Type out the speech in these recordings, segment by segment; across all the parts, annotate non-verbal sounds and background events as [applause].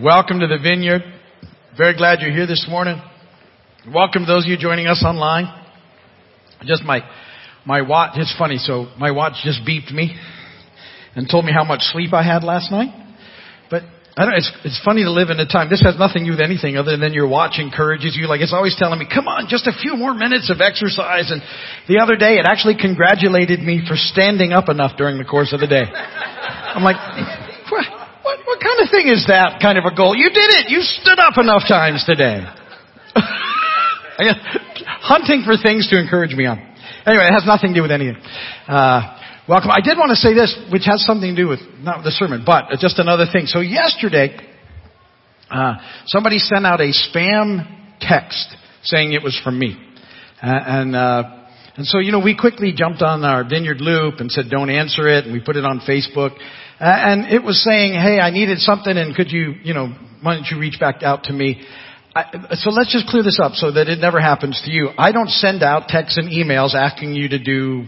Welcome to the Vineyard. Very glad you're here this morning. Welcome to those of you joining us online. Just my, my watch, it's funny, so my watch just beeped me and told me how much sleep I had last night. But I don't, it's, it's funny to live in a time, this has nothing to do with anything other than your watch encourages you. Like it's always telling me, come on, just a few more minutes of exercise. And the other day it actually congratulated me for standing up enough during the course of the day. I'm like, what thing is that kind of a goal? You did it. You stood up enough times today. [laughs] Hunting for things to encourage me on. Anyway, it has nothing to do with anything. Uh, welcome. I did want to say this, which has something to do with not the sermon, but just another thing. So yesterday, uh, somebody sent out a spam text saying it was from me, uh, and. And so, you know, we quickly jumped on our vineyard loop and said, don't answer it. And we put it on Facebook. And it was saying, hey, I needed something and could you, you know, why don't you reach back out to me? I, so let's just clear this up so that it never happens to you. I don't send out texts and emails asking you to do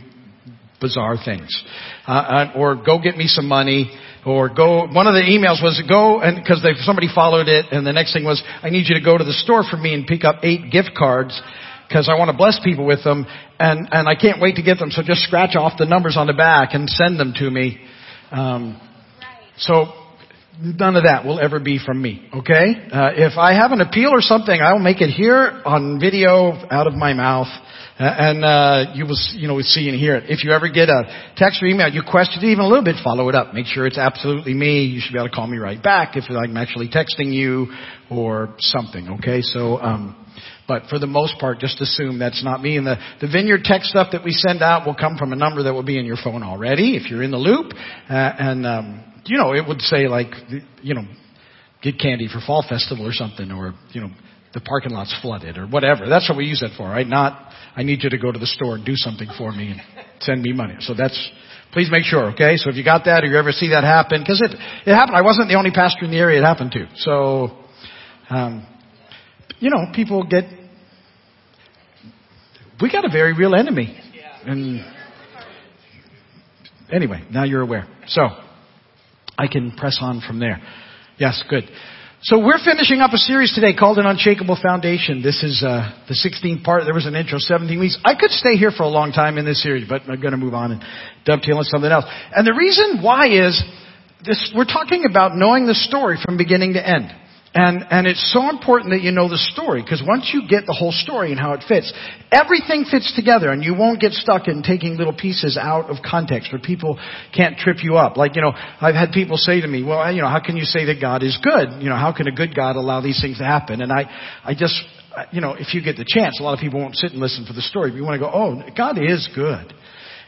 bizarre things. Uh, uh or go get me some money or go, one of the emails was go and, cause somebody followed it and the next thing was, I need you to go to the store for me and pick up eight gift cards because I want to bless people with them and, and I can't wait to get them. So just scratch off the numbers on the back and send them to me. Um, so none of that will ever be from me. Okay? Uh, if I have an appeal or something, I will make it here on video out of my mouth. Uh, and uh, you will, you know, see and hear it. If you ever get a text or email, you question it even a little bit, follow it up. Make sure it's absolutely me. You should be able to call me right back if I'm actually texting you or something. Okay, so um, but for the most part, just assume that's not me. And the, the vineyard tech stuff that we send out will come from a number that will be in your phone already if you're in the loop. Uh, and, um, you know, it would say like, you know, get candy for fall festival or something or, you know, the parking lot's flooded or whatever. That's what we use that for, right? Not, I need you to go to the store and do something for me and send me money. So that's, please make sure, okay? So if you got that or you ever see that happen, because it, it happened, I wasn't the only pastor in the area it happened to. So, um, you know, people get, we got a very real enemy. And anyway, now you're aware. So, I can press on from there. Yes, good. So we're finishing up a series today called An Unshakable Foundation. This is uh, the 16th part. There was an intro, 17 weeks. I could stay here for a long time in this series, but I'm going to move on and dovetail on something else. And the reason why is this, we're talking about knowing the story from beginning to end. And, and it's so important that you know the story, because once you get the whole story and how it fits, everything fits together and you won't get stuck in taking little pieces out of context where people can't trip you up. Like, you know, I've had people say to me, well, you know, how can you say that God is good? You know, how can a good God allow these things to happen? And I, I just, you know, if you get the chance, a lot of people won't sit and listen for the story, but you want to go, oh, God is good.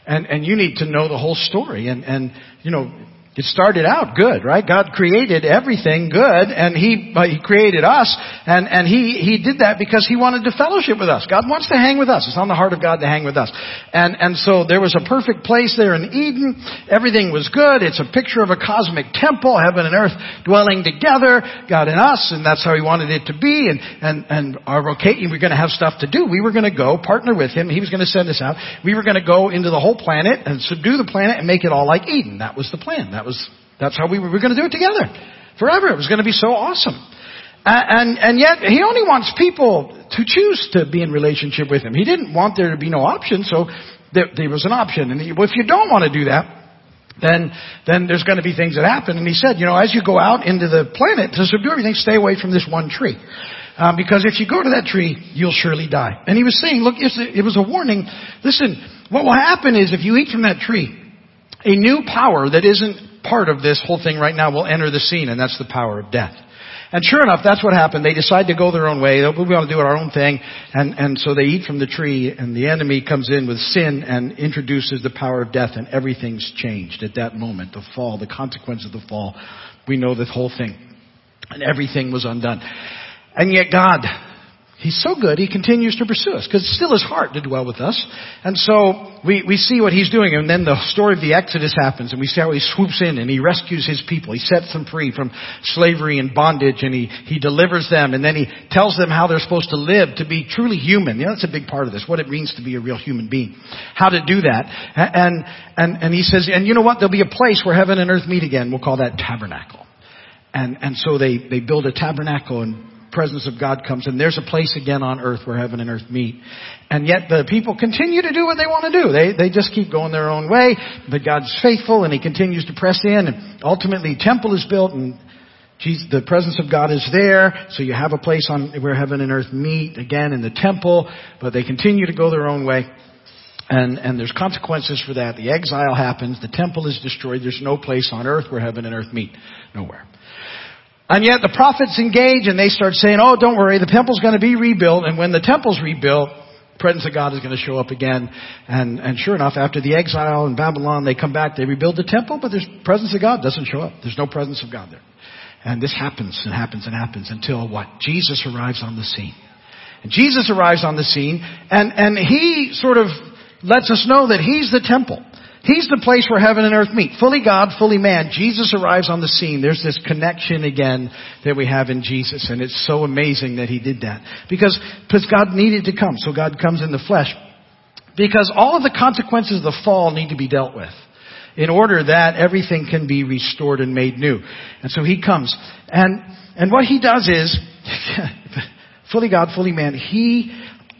And, and you need to know the whole story. And, and, you know, it started out good, right? God created everything good, and He uh, He created us, and and He He did that because He wanted to fellowship with us. God wants to hang with us. It's on the heart of God to hang with us, and and so there was a perfect place there in Eden. Everything was good. It's a picture of a cosmic temple, heaven and earth dwelling together, God and us, and that's how He wanted it to be. And and and our vocation, we we're going to have stuff to do. We were going to go partner with Him. He was going to send us out. We were going to go into the whole planet and subdue the planet and make it all like Eden. That was the plan. That was, that's how we were, we were going to do it together. Forever. It was going to be so awesome. And, and yet, he only wants people to choose to be in relationship with him. He didn't want there to be no option, so there, there was an option. And he, well, if you don't want to do that, then, then there's going to be things that happen. And he said, you know, as you go out into the planet to subdue everything, stay away from this one tree. Um, because if you go to that tree, you'll surely die. And he was saying, look, it was a warning. Listen, what will happen is if you eat from that tree, a new power that isn't part of this whole thing right now will enter the scene, and that's the power of death. And sure enough, that's what happened. They decide to go their own way. We want to do our own thing. And, and so they eat from the tree, and the enemy comes in with sin and introduces the power of death, and everything's changed at that moment. The fall, the consequence of the fall. We know the whole thing. And everything was undone. And yet God He's so good, he continues to pursue us because it's still his heart to dwell with us. And so we, we see what he's doing and then the story of the Exodus happens and we see how he swoops in and he rescues his people. He sets them free from slavery and bondage and he, he delivers them and then he tells them how they're supposed to live to be truly human. You know, that's a big part of this, what it means to be a real human being. How to do that. And, and, and he says, and you know what? There'll be a place where heaven and earth meet again. We'll call that tabernacle. And, and so they, they build a tabernacle and presence of God comes and there's a place again on earth where heaven and earth meet. And yet the people continue to do what they want to do. They, they just keep going their own way, but God's faithful and He continues to press in and ultimately temple is built and Jesus, the presence of God is there, so you have a place on where heaven and earth meet again in the temple, but they continue to go their own way. And, and there's consequences for that. The exile happens, the temple is destroyed, there's no place on earth where heaven and earth meet. Nowhere. And yet the prophets engage and they start saying, oh, don't worry, the temple's going to be rebuilt, and when the temple's rebuilt, presence of God is going to show up again. And, and sure enough, after the exile in Babylon, they come back, they rebuild the temple, but the presence of God doesn't show up. There's no presence of God there. And this happens and happens and happens until what? Jesus arrives on the scene. And Jesus arrives on the scene and, and he sort of lets us know that he's the temple. He's the place where heaven and earth meet. Fully God, fully man. Jesus arrives on the scene. There's this connection again that we have in Jesus. And it's so amazing that he did that. Because, because God needed to come. So God comes in the flesh. Because all of the consequences of the fall need to be dealt with in order that everything can be restored and made new. And so he comes. And, and what he does is, [laughs] fully God, fully man, he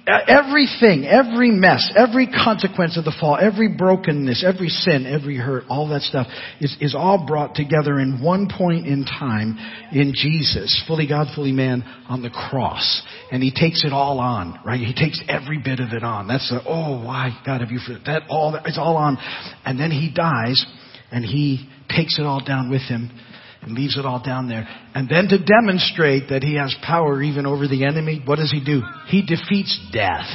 everything, every mess, every consequence of the fall, every brokenness, every sin, every hurt, all that stuff is, is all brought together in one point in time in Jesus, fully God, fully man, on the cross. And he takes it all on, right? He takes every bit of it on. That's the, oh, why, God, have you, for that all, that, it's all on. And then he dies, and he takes it all down with him and leaves it all down there. And then to demonstrate that he has power even over the enemy, what does he do? He defeats death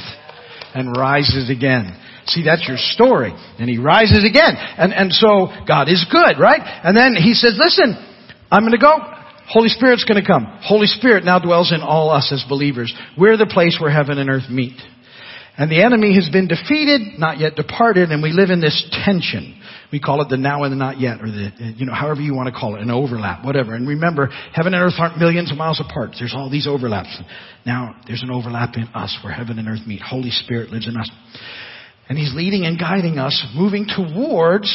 and rises again. See, that's your story. And he rises again. And, and so God is good, right? And then he says, listen, I'm going to go. Holy Spirit's going to come. Holy Spirit now dwells in all us as believers. We're the place where heaven and earth meet. And the enemy has been defeated, not yet departed, and we live in this tension. We call it the now and the not yet, or the, uh, you know, however you want to call it, an overlap, whatever. And remember, heaven and earth aren't millions of miles apart. There's all these overlaps. Now, there's an overlap in us where heaven and earth meet. Holy Spirit lives in us. And He's leading and guiding us, moving towards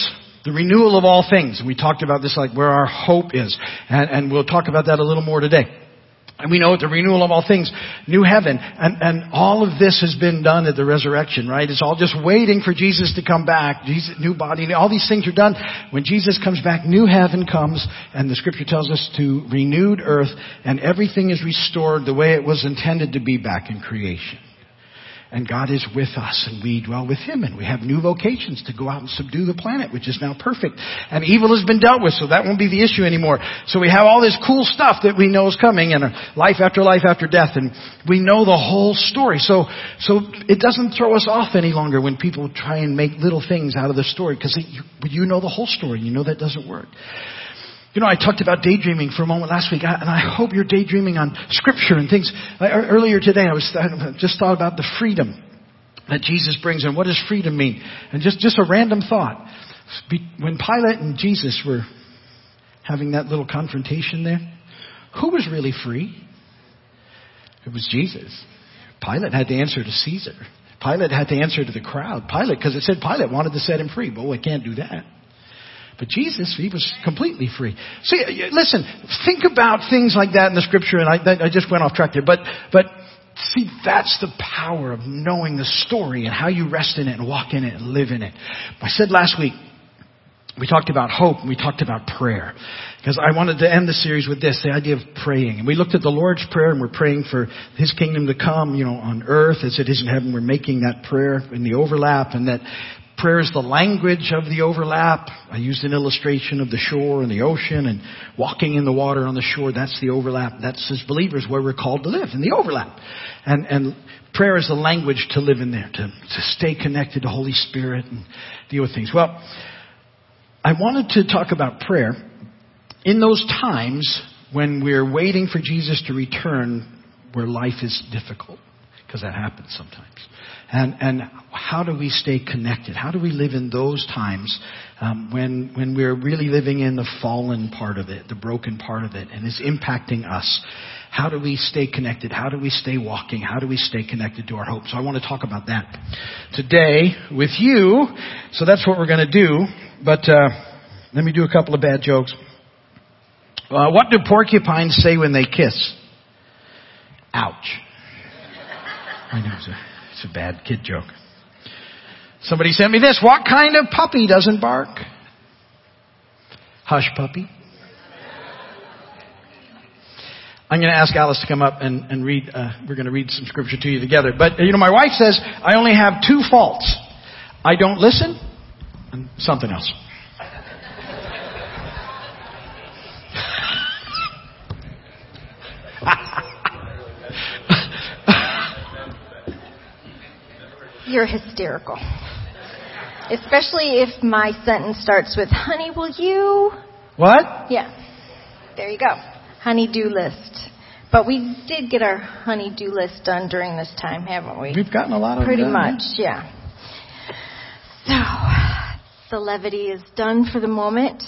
the renewal of all things. We talked about this like where our hope is. And, and we'll talk about that a little more today. And we know the renewal of all things, new heaven, and, and all of this has been done at the resurrection, right? It's all just waiting for Jesus to come back. Jesus, new body, all these things are done. When Jesus comes back, new heaven comes, and the scripture tells us to renewed earth, and everything is restored the way it was intended to be back in creation. And God is with us and we dwell with Him and we have new vocations to go out and subdue the planet, which is now perfect. And evil has been dealt with, so that won't be the issue anymore. So we have all this cool stuff that we know is coming and uh, life after life after death and we know the whole story. So, so it doesn't throw us off any longer when people try and make little things out of the story because you, you know the whole story. You know that doesn't work. You know, I talked about daydreaming for a moment last week, and I hope you're daydreaming on scripture and things. Uh, er, earlier today, I was just thought about the freedom that Jesus brings, and what does freedom mean? And just just a random thought. When Pilate and Jesus were having that little confrontation there, who was really free? It was Jesus. Pilate had to answer to Caesar. Pilate had to answer to the crowd. Pilate, because it said Pilate wanted to set him free. But we can't do that. But Jesus, he was completely free. See, listen, think about things like that in the scripture, and I, I just went off track there, but, but see, that's the power of knowing the story and how you rest in it and walk in it and live in it. I said last week, we talked about hope and we talked about prayer. Because I wanted to end the series with this, the idea of praying. And we looked at the Lord's Prayer and we're praying for His kingdom to come, you know, on earth as it is in heaven. We're making that prayer in the overlap and that Prayer is the language of the overlap. I used an illustration of the shore and the ocean and walking in the water on the shore. That's the overlap. That's as believers where we're called to live in the overlap. And, and prayer is the language to live in there, to, to stay connected to Holy Spirit and deal with things. Well, I wanted to talk about prayer in those times when we're waiting for Jesus to return where life is difficult, because that happens sometimes. And, and how do we stay connected? How do we live in those times um, when, when we're really living in the fallen part of it, the broken part of it, and it's impacting us? How do we stay connected? How do we stay walking? How do we stay connected to our hope? So I want to talk about that today with you. So that's what we're going to do. But uh, let me do a couple of bad jokes. Uh, what do porcupines say when they kiss? Ouch. I know it's a, bad kid joke. Somebody sent me this. What kind of puppy doesn't bark? Hush puppy. I'm going to ask Alice to come up and, and read, uh, we're going to read some scripture to you together. But, you know, my wife says, I only have two faults. I don't listen, and something else. You're hysterical. Especially if my sentence starts with, honey, will you? What? Yeah. There you go. Honey-do list. But we did get our honey-do list done during this time, haven't we? We've gotten a lot of Pretty them done, much, yeah. So, the levity is done for the moment.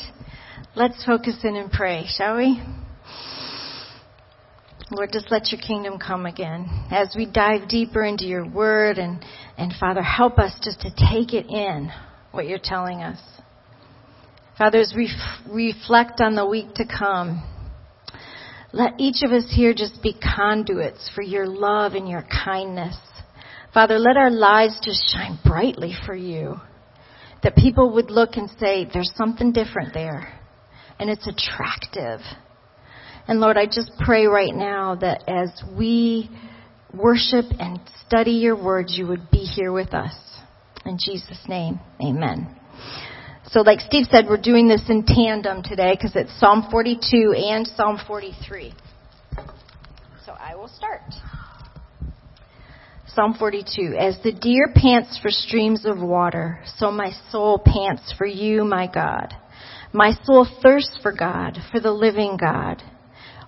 Let's focus in and pray, shall we? Lord, just let your kingdom come again. As we dive deeper into your word and, and Father, help us just to take it in, what you're telling us. Fathers, as we f- reflect on the week to come, let each of us here just be conduits for your love and your kindness. Father, let our lives just shine brightly for you. That people would look and say, there's something different there. And it's attractive. And Lord, I just pray right now that as we worship and study your words, you would be here with us. In Jesus' name, amen. So like Steve said, we're doing this in tandem today because it's Psalm 42 and Psalm 43. So I will start. Psalm 42. As the deer pants for streams of water, so my soul pants for you, my God. My soul thirsts for God, for the living God.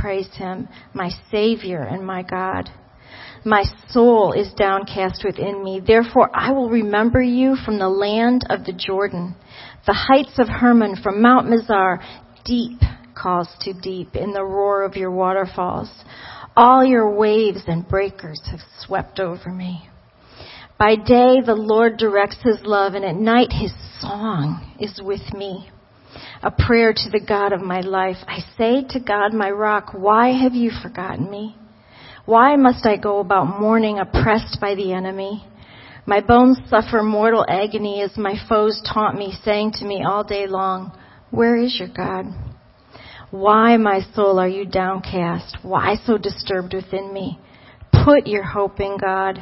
praise him, my Savior and my God. My soul is downcast within me. Therefore I will remember you from the land of the Jordan the heights of Hermon from Mount Mizar, deep calls to deep in the roar of your waterfalls. All your waves and breakers have swept over me. By day the Lord directs his love and at night his song is with me. A prayer to the God of my life. I say to God my rock, why have you forgotten me? Why must I go about mourning oppressed by the enemy? My bones suffer mortal agony as my foes taunt me, saying to me all day long, Where is your God? Why, my soul, are you downcast? Why so disturbed within me? Put your hope in God,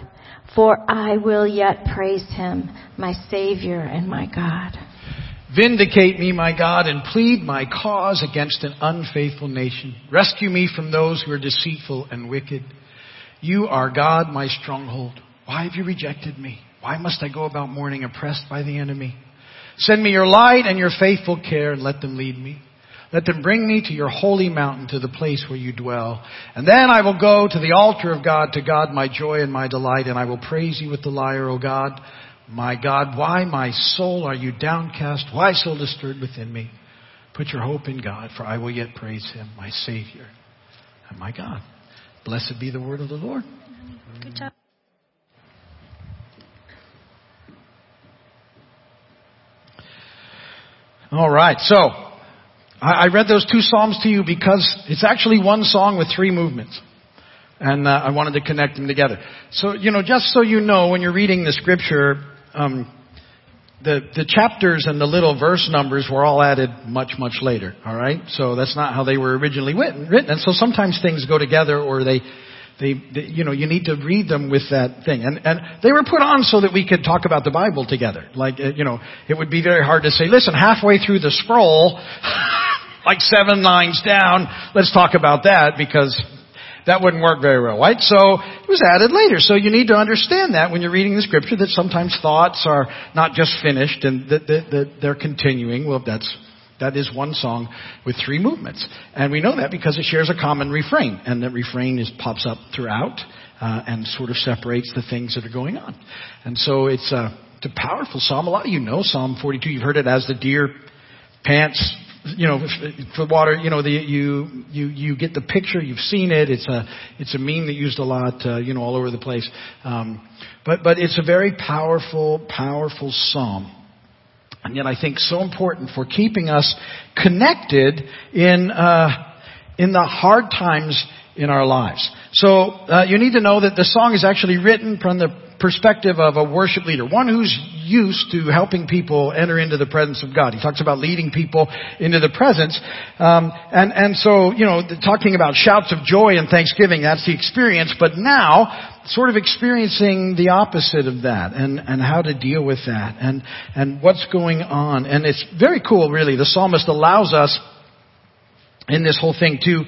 for I will yet praise him, my Savior and my God. Vindicate me, my God, and plead my cause against an unfaithful nation. Rescue me from those who are deceitful and wicked. You are God, my stronghold. Why have you rejected me? Why must I go about mourning oppressed by the enemy? Send me your light and your faithful care and let them lead me. Let them bring me to your holy mountain, to the place where you dwell. And then I will go to the altar of God, to God my joy and my delight, and I will praise you with the lyre, O God. My God, why, my soul, are you downcast? Why so disturbed within me? Put your hope in God, for I will yet praise him, my Savior and my God. Blessed be the word of the Lord. Good job. All right, so I I read those two psalms to you because it's actually one song with three movements. And uh, I wanted to connect them together. So, you know, just so you know, when you're reading the scripture, um, the, the chapters and the little verse numbers were all added much, much later. All right? So that's not how they were originally written. written. And so sometimes things go together or they, they, they, you know, you need to read them with that thing. And, and they were put on so that we could talk about the Bible together. Like, uh, you know, it would be very hard to say, listen, halfway through the scroll, [laughs] like seven lines down, let's talk about that because that wouldn't work very well, right? So it was added later. So you need to understand that when you're reading the scripture that sometimes thoughts are not just finished and that, that, that they're continuing. Well, that's That is one song with three movements. And we know that because it shares a common refrain. And the refrain is, pops up throughout, uh, and sort of separates the things that are going on. And so it's a, it's a powerful psalm. A lot of you know Psalm 42. You've heard it as the deer pants you know, for water, you know, the, you, you, you get the picture, you've seen it, it's a, it's a meme that used a lot, uh, you know, all over the place. Um, but, but it's a very powerful, powerful psalm. And yet I think so important for keeping us connected in, uh, in the hard times in our lives. So, uh, you need to know that the song is actually written from the perspective of a worship leader, one who's used to helping people enter into the presence of God. He talks about leading people into the presence, um, and and so you know, talking about shouts of joy and thanksgiving, that's the experience. But now, sort of experiencing the opposite of that, and and how to deal with that, and and what's going on, and it's very cool, really. The psalmist allows us in this whole thing to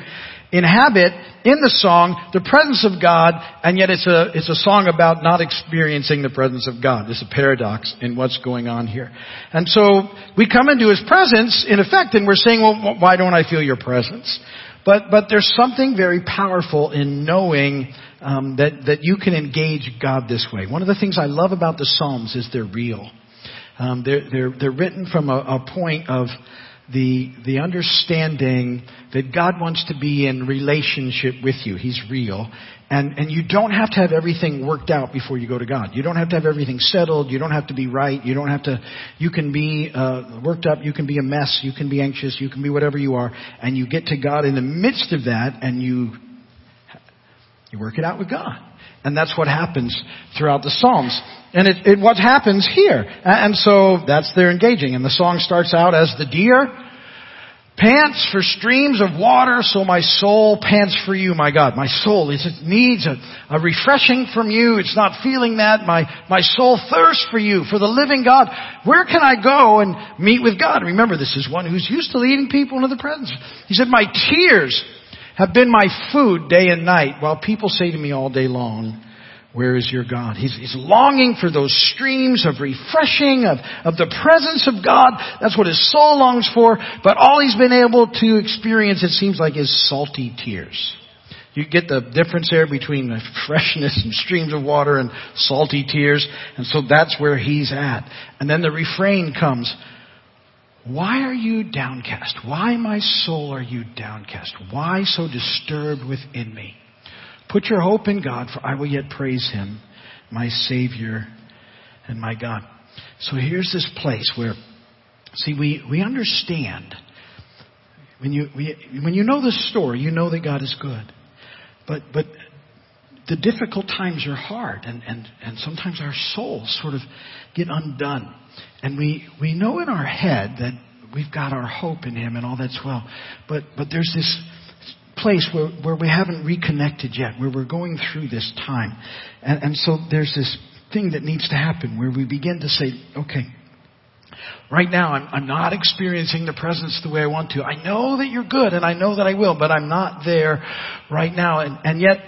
inhabit in the song the presence of God, and yet it's a, it's a song about not experiencing the presence of God. There's a paradox in what's going on here. And so we come into His presence, in effect, and we're saying, well, why don't I feel your presence? But, but there's something very powerful in knowing um, that, that you can engage God this way. One of the things I love about the Psalms is they're real. Um, they're, they're, they're written from a, a point of the, the understanding that God wants to be in relationship with you. He's real. And, and you don't have to have everything worked out before you go to God. You don't have to have everything settled. You don't have to be right. You don't have to, you can be uh, worked up. You can be a mess. You can be anxious. You can be whatever you are. And you get to God in the midst of that and you, you work it out with God. And that's what happens throughout the Psalms. And it, it, what happens here. And so that's their engaging. And the song starts out as the deer pants for streams of water, so my soul pants for you, my God. My soul it needs a, a refreshing from you. It's not feeling that. My, my soul thirsts for you, for the living God. Where can I go and meet with God? Remember, this is one who's used to leading people into the presence. He said, my tears have been my food day and night, while people say to me all day long, where is your God? He's, he's, longing for those streams of refreshing, of, of the presence of God. That's what his soul longs for. But all he's been able to experience, it seems like, is salty tears. You get the difference there between the [laughs] freshness and streams of water and salty tears. And so that's where he's at. And then the refrain comes, why are you downcast? Why, my soul, are you downcast? Why so disturbed within me? Put your hope in God, for I will yet praise him, my Savior and my God. So here's this place where, see, we, we understand. When you, when you know the story, you know that God is good. But, but the difficult times are hard, and, and, and sometimes our souls sort of get undone. And we, we know in our head that we've got our hope in Him and all that's well. But, but there's this place where, where we haven't reconnected yet, where we're going through this time. And, and so there's this thing that needs to happen where we begin to say, okay, right now I'm, I'm not experiencing the presence the way I want to. I know that you're good and I know that I will, but I'm not there right now. And, and yet,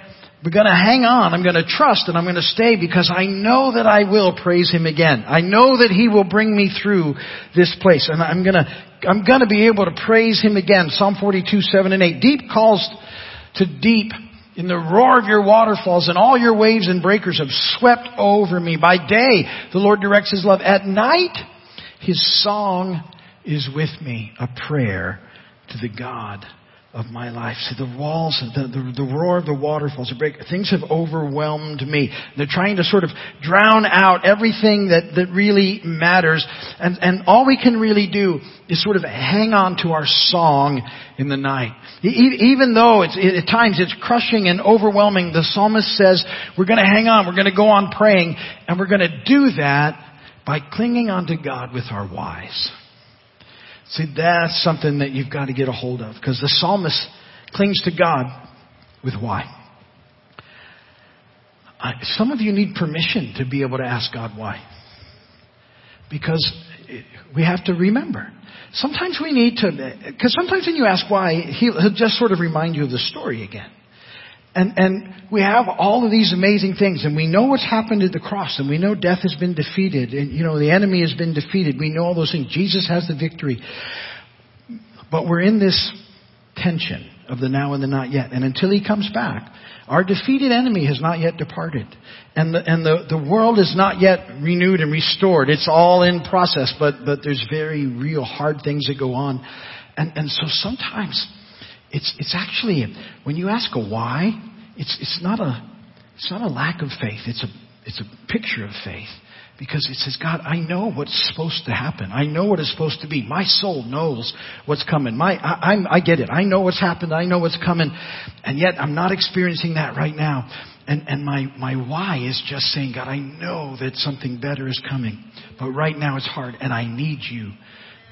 we're going to hang on. I'm going to trust and I'm going to stay because I know that I will praise Him again. I know that He will bring me through this place and I'm going to, I'm going to be able to praise Him again. Psalm 42, 7 and 8. Deep calls to deep in the roar of your waterfalls and all your waves and breakers have swept over me. By day, the Lord directs His love. At night, His song is with me, a prayer to the God of my life. See, the walls, the, the, the roar of the waterfalls are break. Things have overwhelmed me. They're trying to sort of drown out everything that, that really matters. And, and all we can really do is sort of hang on to our song in the night. Even though it's, at times it's crushing and overwhelming, the psalmist says, we're gonna hang on, we're gonna go on praying, and we're gonna do that by clinging onto God with our whys. See, that's something that you've got to get a hold of because the psalmist clings to God with why. I, some of you need permission to be able to ask God why. Because we have to remember. Sometimes we need to, because sometimes when you ask why, he'll, he'll just sort of remind you of the story again. And, and we have all of these amazing things, and we know what's happened at the cross, and we know death has been defeated, and you know the enemy has been defeated. We know all those things. Jesus has the victory. but we're in this tension of the now and the not yet. And until he comes back, our defeated enemy has not yet departed. And the, and the, the world is not yet renewed and restored. It's all in process, but, but there's very real hard things that go on. And, and so sometimes it's, it's actually, when you ask a why, it's, it's not a, it's not a lack of faith. It's a, it's a picture of faith. Because it says, God, I know what's supposed to happen. I know what is supposed to be. My soul knows what's coming. My, I, I'm, I get it. I know what's happened. I know what's coming. And yet I'm not experiencing that right now. And, and my, my why is just saying, God, I know that something better is coming. But right now it's hard and I need you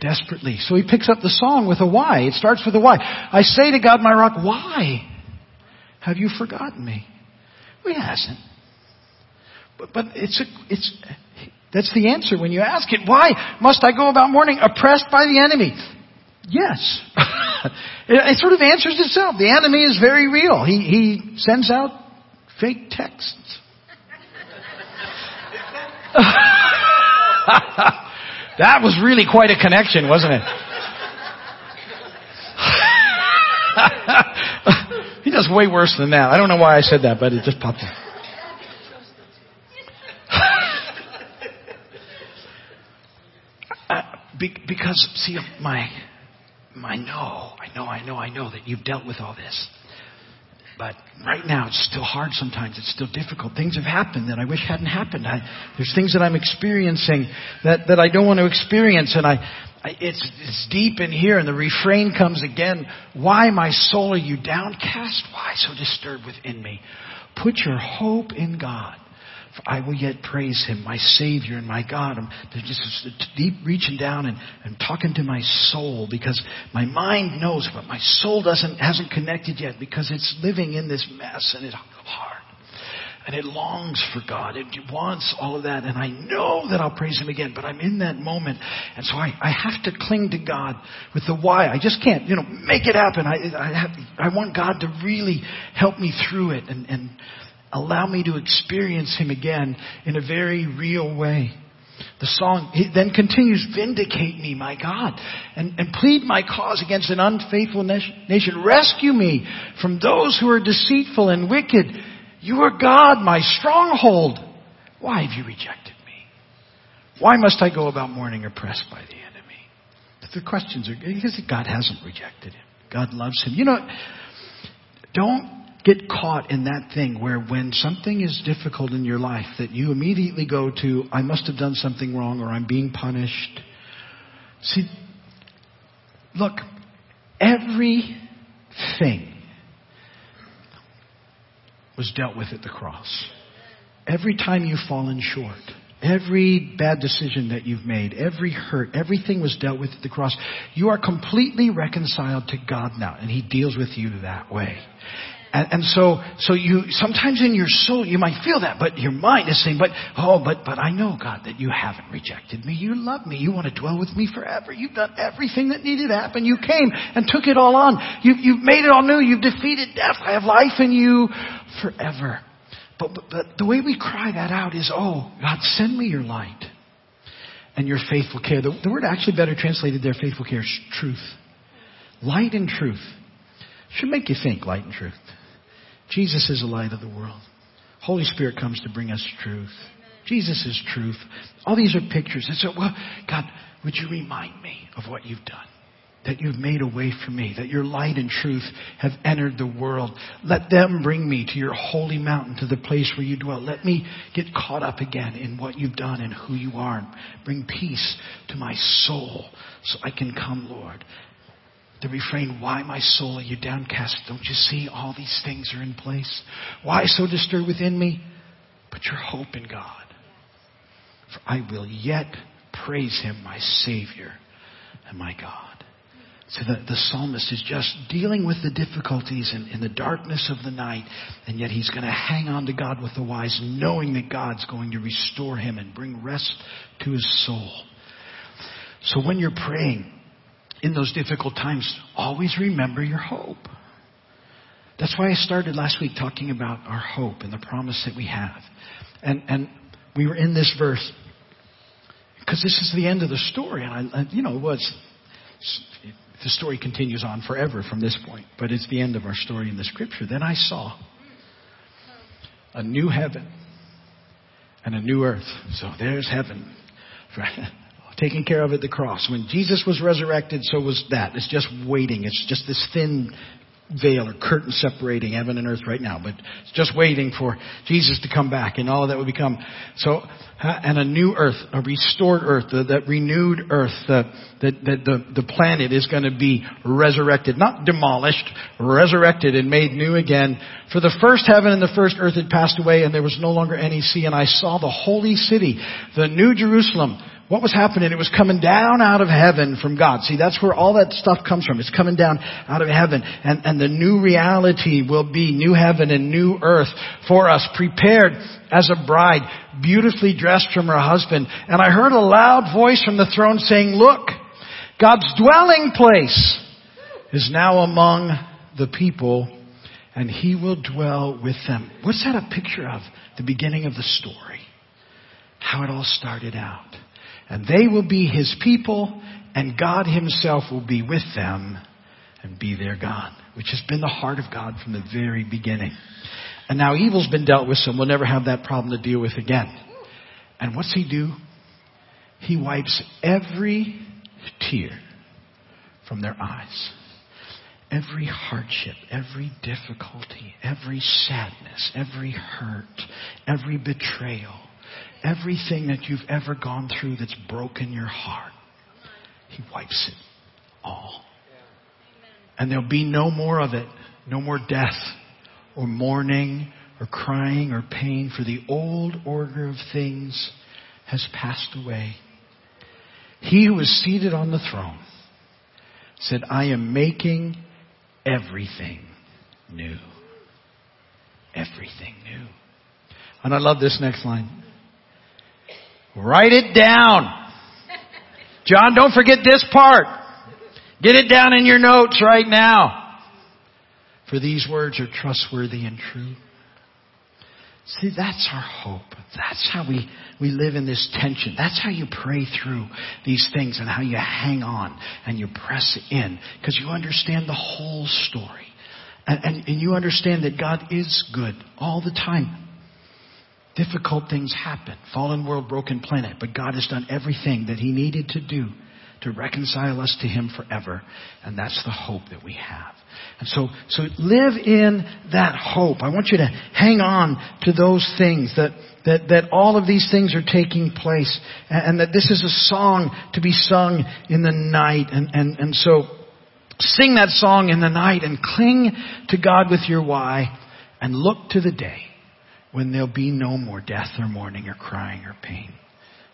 desperately. So he picks up the song with a why. It starts with a why. I say to God, my rock, why have you forgotten me? Well, he hasn't. But, but it's a, it's, that's the answer when you ask it. Why must I go about mourning oppressed by the enemy? Yes. [laughs] it, it, sort of answers itself. The enemy is very real. He, he sends out fake texts. [laughs] [laughs] that was really quite a connection, wasn't it? [laughs] he does way worse than that. I don't know why I said that, but it just popped up. [laughs] Uh, because, see, my, my know, I know, I know, I know that you've dealt with all this. But right now, it's still hard sometimes. It's still difficult. Things have happened that I wish hadn't happened. I, there's things that I'm experiencing that, that I don't want to experience. And I, I, it's, it's deep in here. And the refrain comes again. Why, my soul, are you downcast? Why so disturbed within me? Put your hope in God. I will yet praise him, my Savior and my God. I'm just deep reaching down and, and talking to my soul because my mind knows, but my soul doesn't, hasn't connected yet because it's living in this mess and it's hard. And it longs for God. It wants all of that. And I know that I'll praise Him again, but I'm in that moment. And so I, I have to cling to God with the why. I just can't, you know, make it happen. I, I, have, I want God to really help me through it and, and allow me to experience Him again in a very real way. The song then continues, Vindicate me, my God, and, and plead my cause against an unfaithful nation. Rescue me from those who are deceitful and wicked. You are God, my stronghold. Why have you rejected me? Why must I go about mourning oppressed by the enemy? The questions are because God hasn't rejected him. God loves him. You know, don't get caught in that thing where when something is difficult in your life that you immediately go to, I must have done something wrong or I'm being punished. See, look, everything was dealt with at the cross. Every time you've fallen short, every bad decision that you've made, every hurt, everything was dealt with at the cross. You are completely reconciled to God now, and He deals with you that way. And, and, so, so you, sometimes in your soul, you might feel that, but your mind is saying, but, oh, but, but I know, God, that you haven't rejected me. You love me. You want to dwell with me forever. You've done everything that needed to happen. You came and took it all on. You, you've made it all new. You've defeated death. I have life in you forever. But, but, but the way we cry that out is, oh, God, send me your light and your faithful care. The, the word actually better translated there, faithful care, is truth. Light and truth. Should make you think, light and truth. Jesus is the light of the world. Holy Spirit comes to bring us truth. Jesus is truth. All these are pictures. And so, well, God, would you remind me of what you've done? That you've made a way for me, that your light and truth have entered the world. Let them bring me to your holy mountain, to the place where you dwell. Let me get caught up again in what you've done and who you are. Bring peace to my soul so I can come, Lord, the refrain, Why, my soul, are you downcast? Don't you see all these things are in place? Why so disturbed within me? Put your hope in God. For I will yet praise him, my Savior and my God. So the, the psalmist is just dealing with the difficulties in, in the darkness of the night, and yet he's going to hang on to God with the whys, knowing that God's going to restore him and bring rest to his soul. So when you're praying, in those difficult times, always remember your hope. That's why I started last week talking about our hope and the promise that we have. And, and we were in this verse because this is the end of the story. And I, you know, it was The story continues on forever from this point, but it's the end of our story in the scripture. Then I saw a new heaven and a new earth. So there's heaven. [laughs] Taking care of at the cross. When Jesus was resurrected, so was that. It's just waiting. It's just this thin veil or curtain separating heaven and earth right now, but it's just waiting for Jesus to come back and all that will become so and a new earth, a restored earth, the, that renewed earth, that, that the, the planet is going to be resurrected, not demolished, resurrected and made new again. For the first heaven and the first earth had passed away and there was no longer any sea and I saw the holy city, the new Jerusalem, what was happening? It was coming down out of heaven from God. See, that's where all that stuff comes from. It's coming down out of heaven. And, and the new reality will be new heaven and new earth for us, prepared as a bride, beautifully dressed from her husband. And I heard a loud voice from the throne saying, look, God's dwelling place is now among the people and he will dwell with them. What's that a picture of? The beginning of the story. How it all started out. And they will be his people, and God himself will be with them and be their God, which has been the heart of God from the very beginning. And now evil's been dealt with, so we'll never have that problem to deal with again. And what's he do? He wipes every tear from their eyes. Every hardship, every difficulty, every sadness, every hurt, every betrayal, everything that you've ever gone through that's broken your heart, He wipes it all. And there'll be no more of it. No more death or mourning or crying or pain, for the old order of things has passed away. He who is seated on the throne said, I am making everything new. Everything new. And I love this next line. Write it down. John, don't forget this part. Get it down in your notes right now. For these words are trustworthy and true. See, that's our hope. That's how we, we live in this tension. That's how you pray through these things and how you hang on and you press in because you understand the whole story. And, and, and you understand that God is good all the time. Difficult things happen. Fallen world, broken planet. But God has done everything that He needed to do to reconcile us to Him forever. And that's the hope that we have. And so, so live in that hope. I want you to hang on to those things that, that, that all of these things are taking place and, and that this is a song to be sung in the night. And, and, and so sing that song in the night and cling to God with your why and look to the day when there'll be no more death or mourning or crying or pain.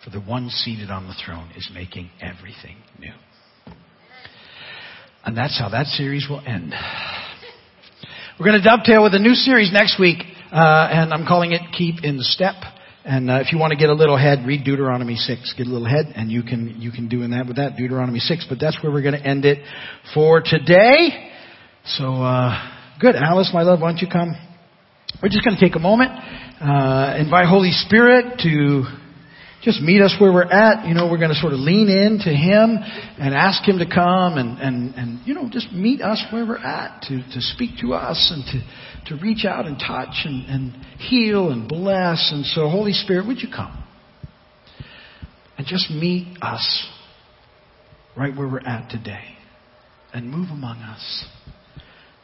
For the one seated on the throne is making everything new. And that's how that series will end. We're going to dovetail with a new series next week, uh, and I'm calling it Keep in Step. And uh, if you want to get a little head, read Deuteronomy 6. Get a little head, and you can you can do in that with that Deuteronomy 6. But that's where we're going to end it for today. So uh, good, Alice, my love, why don't you come? We're just going to take a moment, uh, invite Holy Spirit to just meet us where we're at. You know, we're going to sort of lean in to Him and ask Him to come and, and, and you know, just meet us where we're at to, to speak to us and to, to reach out and touch and, and heal and bless. And so, Holy Spirit, would you come? And just meet us right where we're at today and move among us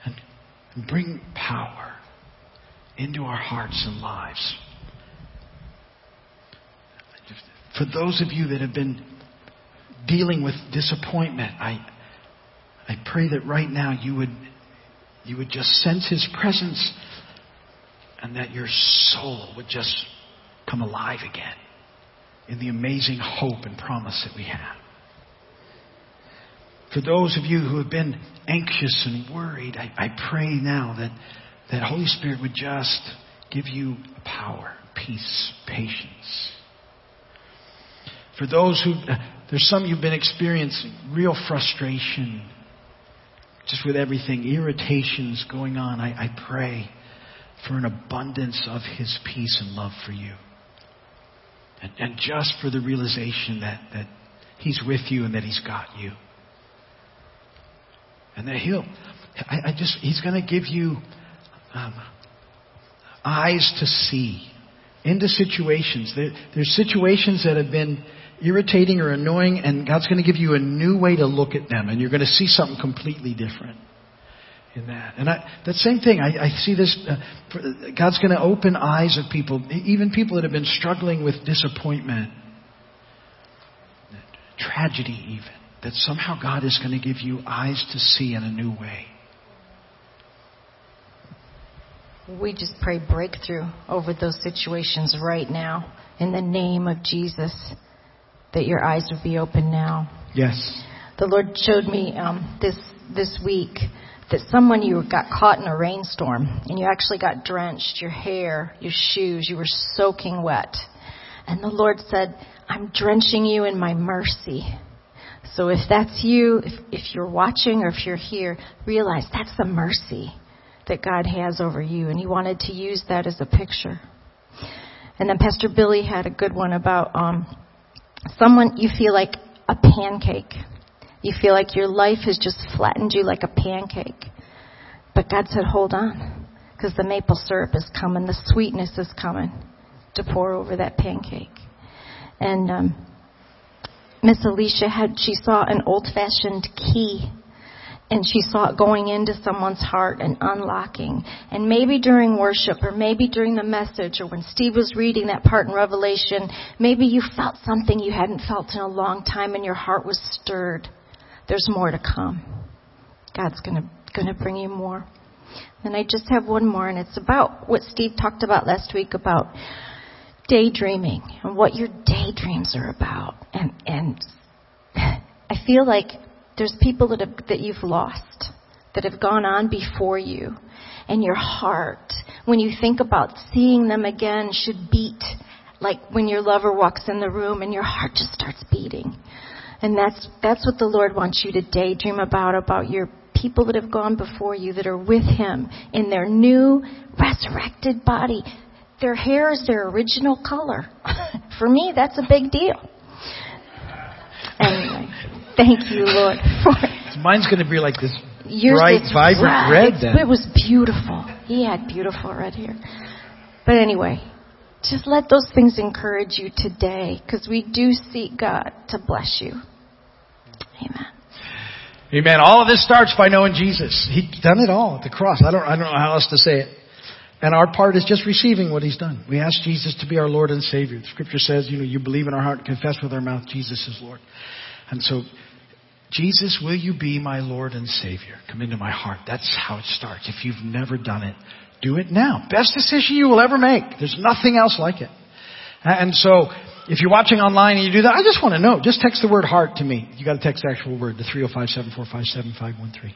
and, and bring power into our hearts and lives. For those of you that have been dealing with disappointment, I, I pray that right now you would, you would just sense His presence and that your soul would just come alive again in the amazing hope and promise that we have. For those of you who have been anxious and worried, I, I pray now that that Holy Spirit would just give you power, peace, patience. For those who, uh, there's some you've been experiencing real frustration, just with everything, irritations going on. I, I pray for an abundance of His peace and love for you. And, and just for the realization that, that He's with you and that He's got you. And that He'll, I, I just, He's going to give you um, eyes to see into situations. There, there's situations that have been irritating or annoying, and God's going to give you a new way to look at them, and you're going to see something completely different in that. And I, that same thing, I, I see this. Uh, God's going to open eyes of people, even people that have been struggling with disappointment, tragedy, even. That somehow God is going to give you eyes to see in a new way. We just pray breakthrough over those situations right now in the name of Jesus, that your eyes would be open now. Yes. The Lord showed me um, this this week that someone you got caught in a rainstorm and you actually got drenched, your hair, your shoes, you were soaking wet. And the Lord said, I'm drenching you in my mercy. So if that's you, if, if you're watching or if you're here, realize that's the mercy that God has over you. And he wanted to use that as a picture. And then Pastor Billy had a good one about um, someone you feel like a pancake. You feel like your life has just flattened you like a pancake. But God said, hold on, because the maple syrup is coming, the sweetness is coming to pour over that pancake. And um, Miss Alicia had, she saw an old fashioned key and she saw it going into someone's heart and unlocking. And maybe during worship or maybe during the message or when Steve was reading that part in Revelation, maybe you felt something you hadn't felt in a long time and your heart was stirred. There's more to come. God's gonna, gonna bring you more. And I just have one more and it's about what Steve talked about last week about daydreaming and what your daydreams are about. And, and I feel like there's people that, have, that you've lost, that have gone on before you. And your heart, when you think about seeing them again, should beat like when your lover walks in the room and your heart just starts beating. And that's, that's what the Lord wants you to daydream about, about your people that have gone before you that are with Him in their new resurrected body. Their hair is their original color. [laughs] For me, that's a big deal. Anyway. Thank you, Lord. [laughs] For Mine's going to be like this Yours bright, vibrant red. Then. It was beautiful. He had beautiful red hair. But anyway, just let those things encourage you today, because we do seek God to bless you. Amen. Amen. All of this starts by knowing Jesus. He's done it all at the cross. I don't, I don't know how else to say it. And our part is just receiving what He's done. We ask Jesus to be our Lord and Savior. The Scripture says, you know, you believe in our heart, confess with our mouth, Jesus is Lord. And so, Jesus, will you be my Lord and Savior? Come into my heart. That's how it starts. If you've never done it, do it now. Best decision you will ever make. There's nothing else like it. And so, if you're watching online and you do that, I just want to know. Just text the word heart to me. You got to text the actual word to 305-745-7513.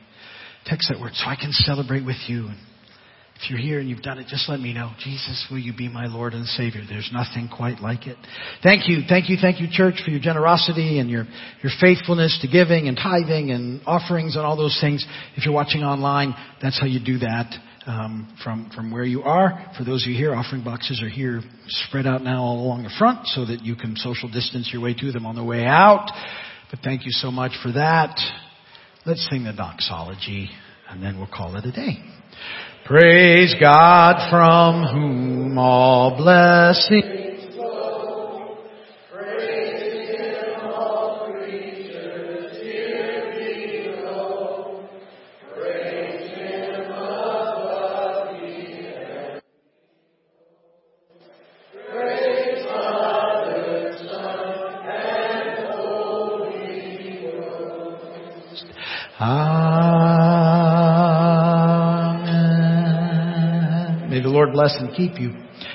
Text that word so I can celebrate with you if you're here and you've done it, just let me know. Jesus, will you be my Lord and Savior? There's nothing quite like it. Thank you, thank you, thank you, church, for your generosity and your, your faithfulness to giving and tithing and offerings and all those things. If you're watching online, that's how you do that. Um, from from where you are. For those of you here, offering boxes are here, spread out now all along the front, so that you can social distance your way to them on the way out. But thank you so much for that. Let's sing the doxology, and then we'll call it a day. Praise God from whom all blessings bless and keep you.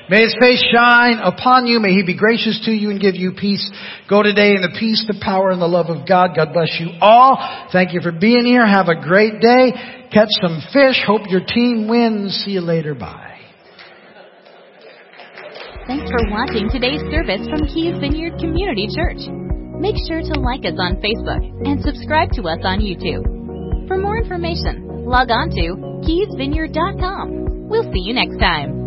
May His face shine upon you. May He be gracious to you and give you peace. Go today in the peace, the power, and the love of God. God bless you all. Thank you for being here. Have a great day. Catch some fish. Hope your team wins. See you later. Bye. Thanks for watching today's service from Keys Vineyard Community Church. Make sure to like us on Facebook and subscribe to us on YouTube. For more information, log on to keysvineyard.com. We'll see you next time.